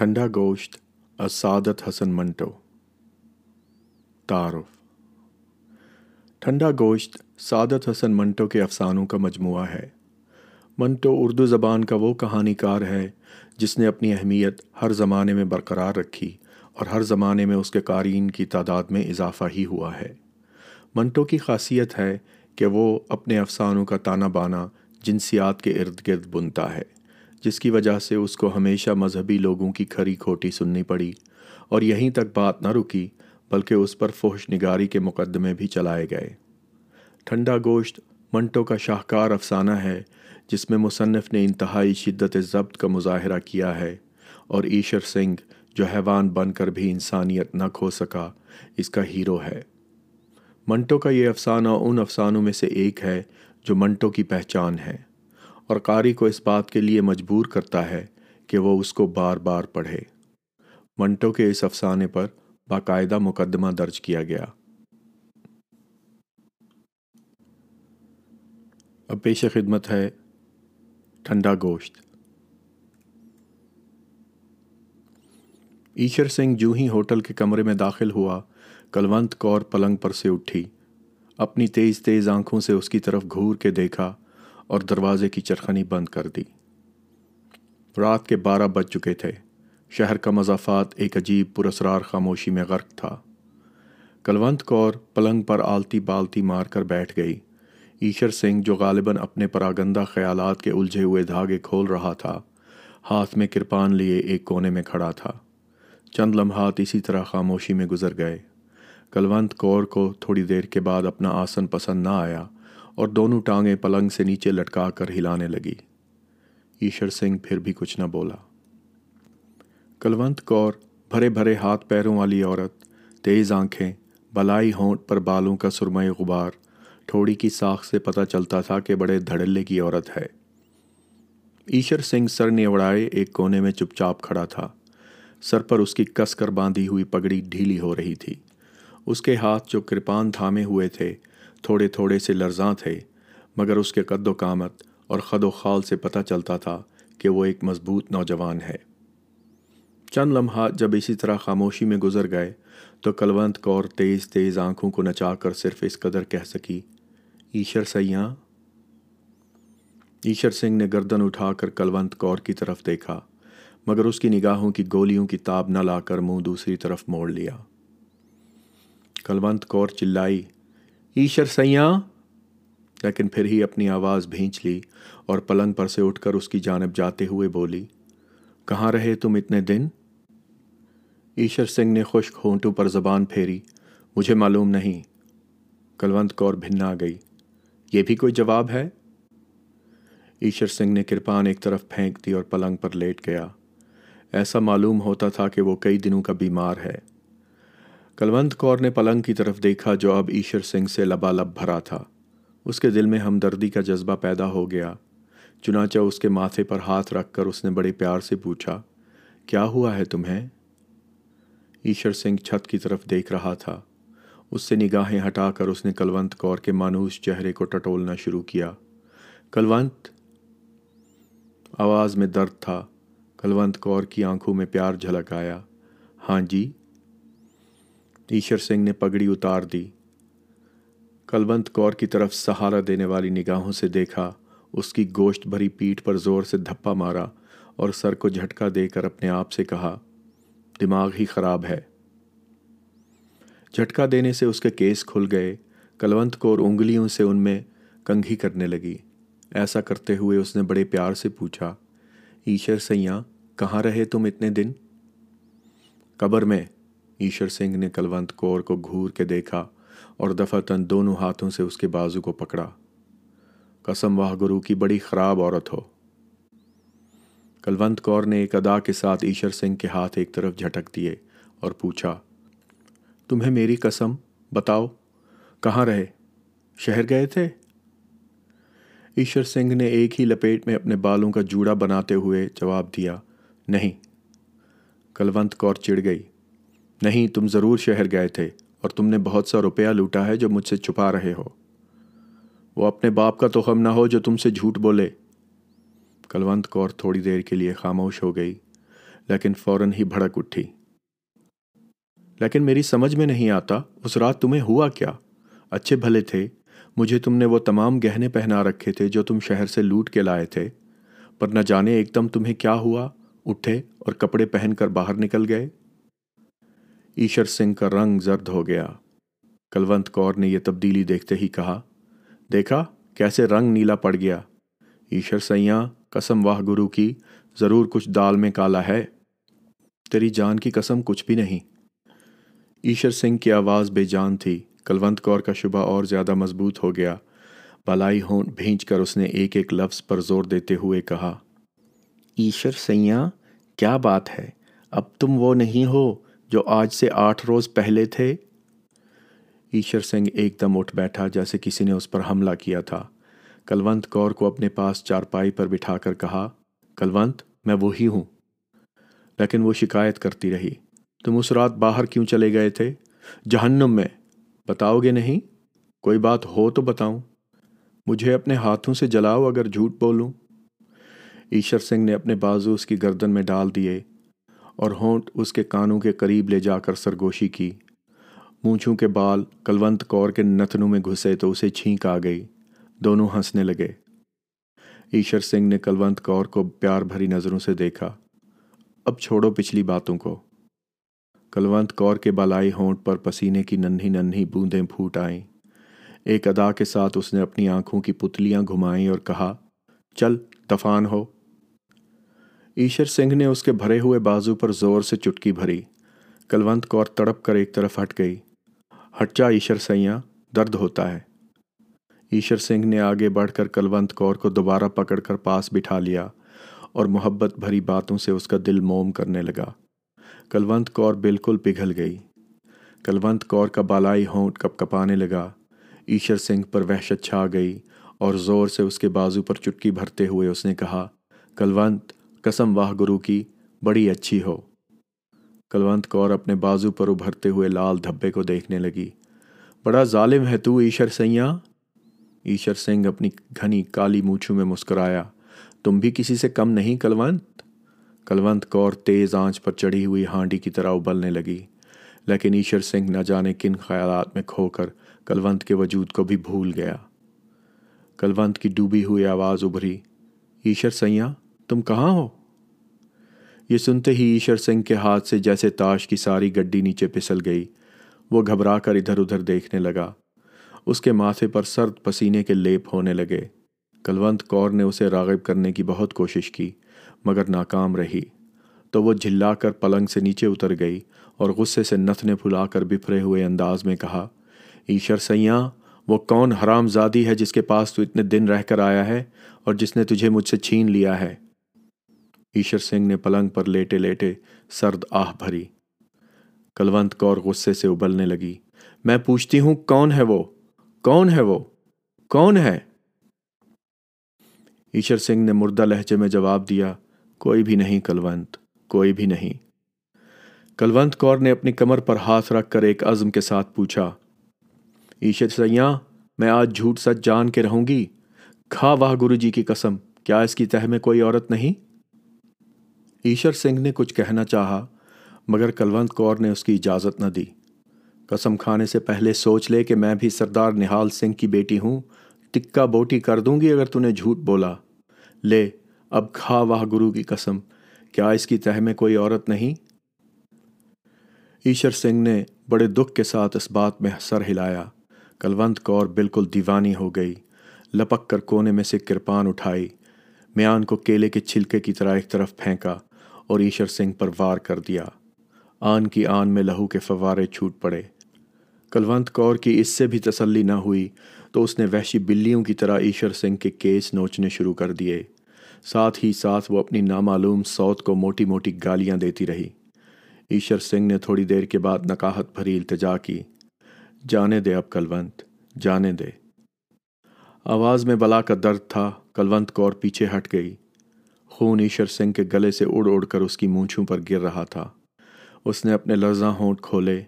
ٹھنڈا گوشت اسعادت حسن منٹو۔ تعارف۔ ٹھنڈا گوشت سعادت حسن منٹو کے افسانوں کا مجموعہ ہے۔ منٹو اردو زبان کا وہ کہانی کار ہے جس نے اپنی اہمیت ہر زمانے میں برقرار رکھی اور ہر زمانے میں اس کے قارئین کی تعداد میں اضافہ ہی ہوا ہے۔ منٹو کی خاصیت ہے کہ وہ اپنے افسانوں کا تانہ بانا جنسیات کے ارد گرد بنتا ہے۔ جس کی وجہ سے اس کو ہمیشہ مذہبی لوگوں کی کھری کھوٹی سننی پڑی اور یہیں تک بات نہ رکی بلکہ اس پر فوش نگاری کے مقدمے بھی چلائے گئے۔ ٹھنڈا گوشت منٹو کا شاہکار افسانہ ہے جس میں مصنف نے انتہائی شدت ضبط کا مظاہرہ کیا ہے اور ایشر سنگھ جو حیوان بن کر بھی انسانیت نہ کھو سکا، اس کا ہیرو ہے۔ منٹو کا یہ افسانہ ان افسانوں میں سے ایک ہے جو منٹو کی پہچان ہے۔ اور قاری کو اس بات کے لیے مجبور کرتا ہے کہ وہ اس کو بار بار پڑھے۔ منٹو کے اس افسانے پر باقاعدہ مقدمہ درج کیا گیا۔ اب پیش خدمت ہے ٹھنڈا گوشت۔ ایشر سنگھ جو ہی ہوٹل کے کمرے میں داخل ہوا، کلونت کور پلنگ پر سے اٹھی۔ اپنی تیز تیز آنکھوں سے اس کی طرف گھور کے دیکھا۔ اور دروازے کی چرخنی بند کر دی۔ رات کے بارہ بج چکے تھے۔ شہر کا مضافات ایک عجیب پراسرار خاموشی میں غرق تھا۔ کلونت کور پلنگ پر آلتی بالتی مار کر بیٹھ گئی۔ ایشر سنگھ جو غالباً اپنے پراگندہ خیالات کے الجھے ہوئے دھاگے کھول رہا تھا، ہاتھ میں کرپان لیے ایک کونے میں کھڑا تھا۔ چند لمحات اسی طرح خاموشی میں گزر گئے۔ کلونت کور کو تھوڑی دیر کے بعد اپنا آسن پسند نہ آیا۔ اور دونوں ٹانگیں پلنگ سے نیچے لٹکا کر ہلانے لگی۔ ایشر سنگھ پھر بھی کچھ نہ بولا۔ کلونت کور بھرے بھرے ہاتھ پیروں والی عورت، تیز آنکھیں، بلائی ہونٹ پر بالوں کا سرمئے غبار، تھوڑی کی ساخ سے پتہ چلتا تھا کہ بڑے دھڑلے کی عورت ہے۔ ایشر سنگھ سر نے اڑائے ایک کونے میں چپ چاپ کھڑا تھا۔ سر پر اس کی کس کر باندھی ہوئی پگڑی ڈھیلی ہو رہی تھی۔ اس کے ہاتھ جو کرپان تھامے ہوئے تھے تھوڑے تھوڑے سے لرزاں تھے، مگر اس کے قد و قامت اور خد و خال سے پتہ چلتا تھا کہ وہ ایک مضبوط نوجوان ہے۔ چند لمحات جب اسی طرح خاموشی میں گزر گئے تو کلونت کور تیز تیز آنکھوں کو نچا کر صرف اس قدر کہہ سکی، ایشر سیاں؟ ایشر سنگھ نے گردن اٹھا کر کلونت کور کی طرف دیکھا، مگر اس کی نگاہوں کی گولیوں کی تاب نہ لا کر منہ دوسری طرف موڑ لیا۔ کلونت کور چلائی ایشر سیاں، لیکن پھر ہی اپنی آواز بھینچ لی اور پلنگ پر سے اٹھ کر اس کی جانب جاتے ہوئے بولی، کہاں رہے تم اتنے دن؟ ایشر سنگھ نے خشک ہونٹوں پر زبان پھیری، مجھے معلوم نہیں۔ کلونت کور بھنا گئی۔ یہ بھی کوئی جواب ہے؟ ایشر سنگھ نے کرپان ایک طرف پھینک دی اور پلنگ پر لیٹ گیا۔ ایسا معلوم ہوتا تھا کہ وہ کئی دنوں کا بیمار ہے۔ کلونت کور نے پلنگ کی طرف دیکھا جو اب ایشر سنگھ سے لبا لب بھرا تھا۔ اس کے دل میں ہمدردی کا جذبہ پیدا ہو گیا۔ چنانچہ اس کے ماتھے پر ہاتھ رکھ کر اس نے بڑے پیار سے پوچھا، کیا ہوا ہے تمہیں؟ ایشر سنگھ چھت کی طرف دیکھ رہا تھا۔ اس سے نگاہیں ہٹا کر اس نے کلونت کور کے مانوس چہرے کو ٹٹولنا شروع کیا۔ کلونت؟ آواز میں درد تھا۔ کلونت کور کی آنکھوں میں پیار جھلک آیا۔ ہاں جی؟ ایشر سنگھ نے پگڑی اتار دی۔ کلونت کور کی طرف سہارا دینے والی نگاہوں سے دیکھا، اس کی گوشت بھری پیٹھ پر زور سے دھپا مارا اور سر کو جھٹکا دے کر اپنے آپ سے کہا، دماغ ہی خراب ہے۔ جھٹکا دینے سے اس کے کیس کھل گئے۔ کلونت کور انگلیوں سے ان میں کنگھی کرنے لگی۔ ایسا کرتے ہوئے اس نے بڑے پیار سے پوچھا، ایشر سیاں، کہاں رہے تم اتنے دن؟ قبر میں۔ ایشر سنگھ نے کلونت کور کو گھور کے دیکھا اور دفعتاً دونوں ہاتھوں سے اس کے بازو کو پکڑا۔ قسم واہ گرو کی بڑی خراب عورت ہو۔ کلونت کور نے ایک ادا کے ساتھ ایشر سنگھ کے ہاتھ ایک طرف جھٹک دیے اور پوچھا، تمہیں میری قسم؟ بتاؤ، کہاں رہے؟ شہر گئے تھے؟ ایشر سنگھ نے ایک ہی لپیٹ میں اپنے بالوں کا جوڑا بناتے ہوئے جواب دیا، نہیں۔ کلونت کور چڑ گئی۔ نہیں تم ضرور شہر گئے تھے اور تم نے بہت سا روپیہ لوٹا ہے جو مجھ سے چھپا رہے ہو۔ وہ اپنے باپ کا تو غم نہ ہو جو تم سے جھوٹ بولے۔ کلونت کور تھوڑی دیر کے لیے خاموش ہو گئی، لیکن فوراً ہی بھڑک اٹھی۔ لیکن میری سمجھ میں نہیں آتا، اس رات تمہیں ہوا کیا؟ اچھے بھلے تھے، مجھے تم نے وہ تمام گہنے پہنا رکھے تھے جو تم شہر سے لوٹ کے لائے تھے۔ پر نہ جانے ایک دم تمہیں کیا ہوا، اٹھے اور کپڑے پہن کر باہر نکل گئے۔ ایشر سنگھ کا رنگ زرد ہو گیا۔ کلونت کور نے یہ تبدیلی دیکھتے ہی کہا، دیکھا، کیسے رنگ نیلا پڑ گیا۔ ایشر سیاں، قسم واہ گرو کی، ضرور کچھ دال میں کالا ہے۔ تیری جان کی قسم کچھ بھی نہیں۔ ایشر سنگھ کی آواز بے جان تھی۔ کلونت کور کا شبہ اور زیادہ مضبوط ہو گیا۔ بالائی ہون بھینچ کر اس نے ایک ایک لفظ پر زور دیتے ہوئے کہا، ایشر سیاں، کیا بات ہے؟ اب تم وہ نہیں ہو۔ جو آج سے آٹھ روز پہلے تھے۔ ایشر سنگھ ایک دم اٹھ بیٹھا جیسے کسی نے اس پر حملہ کیا تھا۔ کلونت کور کو اپنے پاس چارپائی پر بٹھا کر کہا، کلونت، میں وہی ہوں۔ لیکن وہ شکایت کرتی رہی۔ تم اس رات باہر کیوں چلے گئے تھے؟ جہنم میں۔ بتاؤ گے نہیں؟ کوئی بات ہو تو بتاؤں۔ مجھے اپنے ہاتھوں سے جلاؤ اگر جھوٹ بولوں۔ ایشر سنگھ نے اپنے بازو اس کی گردن میں ڈال دیے۔ اور ہونٹ اس کے کانوں کے قریب لے جا کر سرگوشی کی۔ مونچھوں کے بال کلونت کور کے نتنوں میں گھسے تو اسے چھینک آ گئی۔ دونوں ہنسنے لگے۔ ایشر سنگھ نے کلونت کور کو پیار بھری نظروں سے دیکھا۔ اب چھوڑو پچھلی باتوں کو۔ کلونت کور کے بالائی ہونٹ پر پسینے کی ننھی ننھی بوندیں پھوٹ آئیں۔ ایک ادا کے ساتھ اس نے اپنی آنکھوں کی پتلیاں گھمائیں اور کہا، چل دفان ہو۔ ایشر سنگھ نے اس کے بھرے ہوئے بازو پر زور سے چٹکی بھری۔ کلونت کور تڑپ کر ایک طرف ہٹ گئی۔ ہٹ ایشر سیاں، درد ہوتا ہے۔ ایشر سنگھ نے آگے بڑھ کر کلونت کور کو دوبارہ پکڑ کر پاس بٹھا لیا اور محبت بھری باتوں سے اس کا دل موم کرنے لگا۔ کلونت کور بالکل پگھل گئی۔ کلونت کور کا بالائی ہونٹ کپ کپانے لگا۔ ایشر سنگھ پر وحشت چھا گئی اور زور سے اس کے بازو پر چٹکی بھرتے ہوئے اس نے کہا، کلونت قسم واہ گرو کی، بڑی اچھی ہو۔ کلونت کور اپنے بازو پر ابھرتے ہوئے لال دھبے کو دیکھنے لگی۔ بڑا ظالم ہے تو ایشر سیاں؟ ایشر سنگھ اپنی گھنی کالی مونچھوں میں مسکرایا۔ تم بھی کسی سے کم نہیں کلونت؟ کلونت کور تیز آنچ پر چڑھی ہوئی ہانڈی کی طرح ابلنے لگی۔ لیکن ایشر سنگھ نہ جانے کن خیالات میں کھو کر کلونت کے وجود کو بھی بھول گیا۔ کلونت کی ڈوبی ہوئی آواز ابھری۔ ایشر سیاں؟ تم کہاں ہو؟ یہ سنتے ہی ایشر سنگھ کے ہاتھ سے جیسے تاش کی ساری گڈی نیچے پسل گئی۔ وہ گھبرا کر ادھر ادھر دیکھنے لگا۔ اس کے ماتھے پر سرد پسینے کے لیپ ہونے لگے۔ کلونت کور نے اسے راغب کرنے کی بہت کوشش کی، مگر ناکام رہی۔ تو وہ جھلا کر پلنگ سے نیچے اتر گئی اور غصے سے نتنے پھلا کر بفرے ہوئے انداز میں کہا، ایشر سیاں، وہ کون حرام زادی ہے جس کے پاس تو اتنے دن رہ کر آیا ہے اور جس نے تجھے مجھ سے چھین لیا ہے؟ ایشر سنگھ نے پلنگ پر لیٹے لیٹے سرد آہ بھری۔ کلونت کور غصے سے ابلنے لگی۔ میں پوچھتی ہوں، کون ہے وہ؟ کون ہے وہ؟ کون ہے؟ ایشر سنگھ نے مردہ لہجے میں جواب دیا، کوئی بھی نہیں کلونت، کوئی بھی نہیں۔ کلونت کور نے اپنی کمر پر ہاتھ رکھ کر ایک عزم کے ساتھ پوچھا، ایشر سیاں، میں آج جھوٹ سچ جان کے رہوں گی؟ کھا واہ گرو جی کی قسم، کیا اس کی تہ میں کوئی عورت نہیں؟ ایشر سنگھ نے کچھ کہنا چاہا، مگر کلونت کور نے اس کی اجازت نہ دی۔ قسم کھانے سے پہلے سوچ لے کہ میں بھی سردار نہال سنگھ کی بیٹی ہوں۔ ٹکا بوٹی کر دوں گی اگر تو نے جھوٹ بولا۔ لے، اب کھا واہ گرو کی قسم، کیا اس کی تہ میں کوئی عورت نہیں؟ ایشر سنگھ نے بڑے دکھ کے ساتھ اس بات میں سر ہلایا۔ کلونت کور بالکل دیوانی ہو گئی۔ لپک کر کونے میں سے کرپان اٹھائی۔ میان کو کیلے کے چھلکے کی طرح ایک طرف پھینکا۔ اور ایشر سنگھ پر وار کر دیا۔ آن کی آن میں لہو کے فوارے چھوٹ پڑے۔ کلونت کور کی اس سے بھی تسلی نہ ہوئی تو اس نے وحشی بلیوں کی طرح ایشر سنگھ کے کیس نوچنے شروع کر دیے۔ ساتھ ہی ساتھ وہ اپنی نامعلوم سوت کو موٹی موٹی گالیاں دیتی رہی۔ ایشر سنگھ نے تھوڑی دیر کے بعد نکاہت بھری التجا کی۔ جانے دے اب کلونت، جانے دے۔ آواز میں بلا کا درد تھا، کلونت کور پیچھے ہٹ گئی۔ خون ایشر سنگھ کے گلے سے اڑ اڑ کر اس کی مونچھوں پر گر رہا تھا۔ اس نے اپنے لرزاں ہونٹ کھولے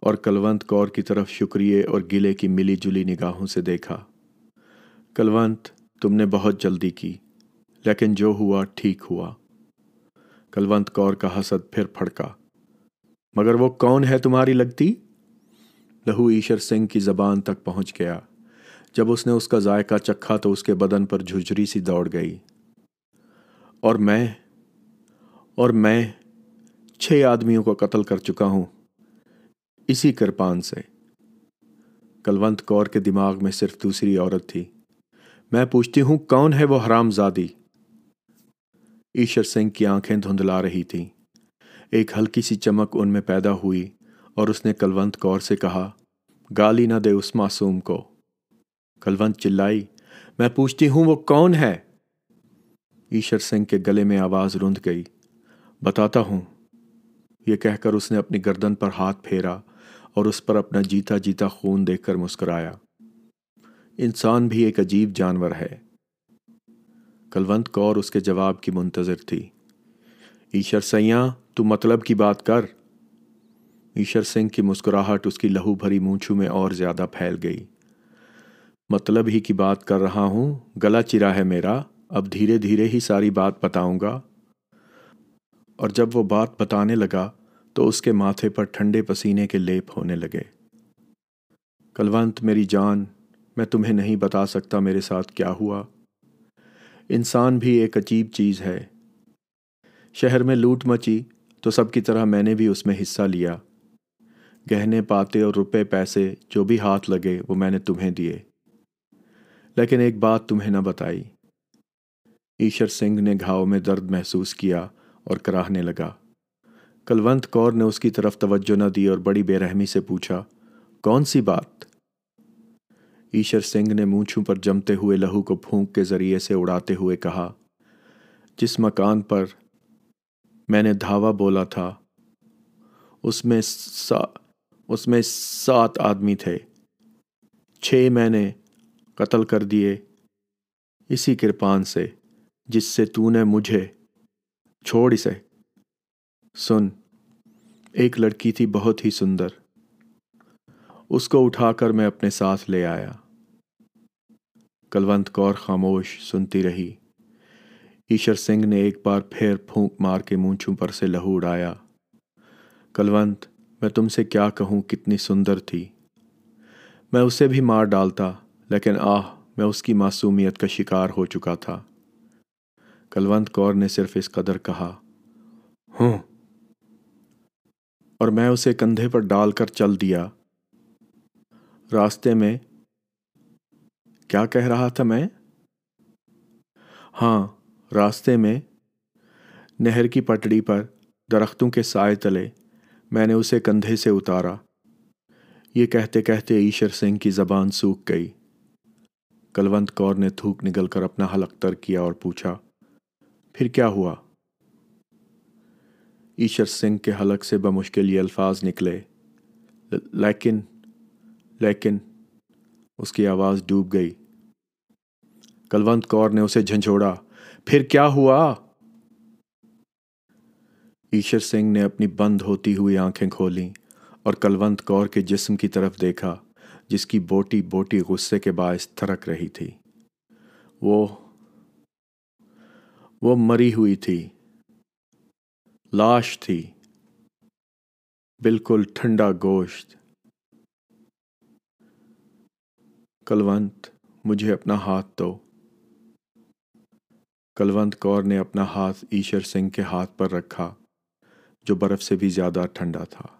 اور کلونت کور کی طرف شکریہ اور گلے کی ملی جلی نگاہوں سے دیکھا۔ کلونت، تم نے بہت جلدی کی، لیکن جو ہوا ٹھیک ہوا۔ کلونت کور کا حسد پھر پھڑکا۔ مگر وہ کون ہے تمہاری لگتی؟ لہو ایشر سنگھ کی زبان تک پہنچ گیا۔ جب اس نے اس کا ذائقہ چکھا تو اس کے بدن پر جھجری سی دوڑ گئی۔ اور میں اور میں چھ آدمیوں کو قتل کر چکا ہوں۔ اسی کرپان سے۔ کلونت کور کے دماغ میں صرف دوسری عورت تھی۔ میں پوچھتی ہوں، کون ہے وہ حرام زادی ایشر سنگھ کی آنکھیں دھندلا رہی تھیں۔ ایک ہلکی سی چمک ان میں پیدا ہوئی اور اس نے کلونت کور سے کہا، گالی نہ دے اس معصوم کو۔ کلونت چلائی۔ میں پوچھتی ہوں، وہ کون ہے؟ ایشر سنگھ کے گلے میں آواز رند گئی۔ بتاتا ہوں۔ یہ کہہ کر اس نے اپنی گردن پر ہاتھ پھیرا اور اس پر اپنا جیتا جیتا خون دیکھ کر مسکرایا۔ انسان بھی ایک عجیب جانور ہے۔ کلونت کور اس کے جواب کی منتظر تھی۔ ایشر سیاں، تو مطلب کی بات کر۔ ایشر سنگھ کی مسکراہٹ اس کی لہو بھری مونچھو میں اور زیادہ پھیل گئی۔ مطلب ہی کی بات کر رہا ہوں، گلا چرا ہے میرا۔ اب دھیرے دھیرے ہی ساری بات بتاؤں گا۔ اور جب وہ بات بتانے لگا تو اس کے ماتھے پر ٹھنڈے پسینے کے لیپ ہونے لگے۔ کلونت، میری جان، میں تمہیں نہیں بتا سکتا میرے ساتھ کیا ہوا۔ انسان بھی ایک عجیب چیز ہے۔ شہر میں لوٹ مچی تو سب کی طرح میں نے بھی اس میں حصہ لیا۔ گہنے پاتے اور روپے پیسے جو بھی ہاتھ لگے وہ میں نے تمہیں دیے۔ لیکن ایک بات تمہیں نہ بتائی۔ ایشر سنگھ نے گھاؤ میں درد محسوس کیا اور کراہنے لگا۔ کلونت کور نے اس کی طرف توجہ نہ دی اور بڑی بے رحمی سے پوچھا، کون سی بات؟ ایشر سنگھ نے مونچھوں پر جمتے ہوئے لہو کو پھونک کے ذریعے سے اڑاتے ہوئے کہا، جس مکان پر میں نے دھاوا بولا تھا، اس میں سا، اس میں سات آدمی تھے۔ چھ میں نے قتل کر دیے اسی کرپان سے۔ جس سے تو نے مجھے، چھوڑ اسے۔ سن، ایک لڑکی تھی بہت ہی سندر۔ اس کو اٹھا کر میں اپنے ساتھ لے آیا۔ کلونت کور خاموش سنتی رہی۔ ایشر سنگھ نے ایک بار پھر پھونک مار کے مونچھوں پر سے لہو اڑایا۔ کلونت، میں تم سے کیا کہوں، کتنی سندر تھی۔ میں اسے بھی مار ڈالتا، لیکن آہ، میں اس کی معصومیت کا شکار ہو چکا تھا۔ کلونت کور نے صرف اس قدر کہا، ہوں۔ اور میں اسے کندھے پر ڈال کر چل دیا۔ راستے میں کیا کہہ رہا تھا میں؟ ہاں راستے میں نہر کی پٹڑی پر درختوں کے سائے تلے میں نے اسے کندھے سے اتارا۔ یہ کہتے کہتے ایشر سنگھ کی زبان سوکھ گئی۔ کلونت کور نے تھوک نگل کر اپنا حلق تر کیا اور پوچھا پھر کیا ہوا؟ ایشر سنگھ کے حلق سے بمشکل یہ الفاظ نکلے۔ لیکن لیکن، اس کی آواز ڈوب گئی۔ کلونت کور نے اسے جھنجھوڑا۔ پھر کیا ہوا؟ ایشر سنگھ نے اپنی بند ہوتی ہوئی آنکھیں کھولیں اور کلونت کور کے جسم کی طرف دیکھا، جس کی بوٹی بوٹی غصے کے باعث تھرک رہی تھی۔ وہ وہ مری ہوئی تھی، لاش تھی، بالکل ٹھنڈا گوشت۔ کلونت، مجھے اپنا ہاتھ دو۔ کلونت کور نے اپنا ہاتھ ایشر سنگھ کے ہاتھ پر رکھا، جو برف سے بھی زیادہ ٹھنڈا تھا۔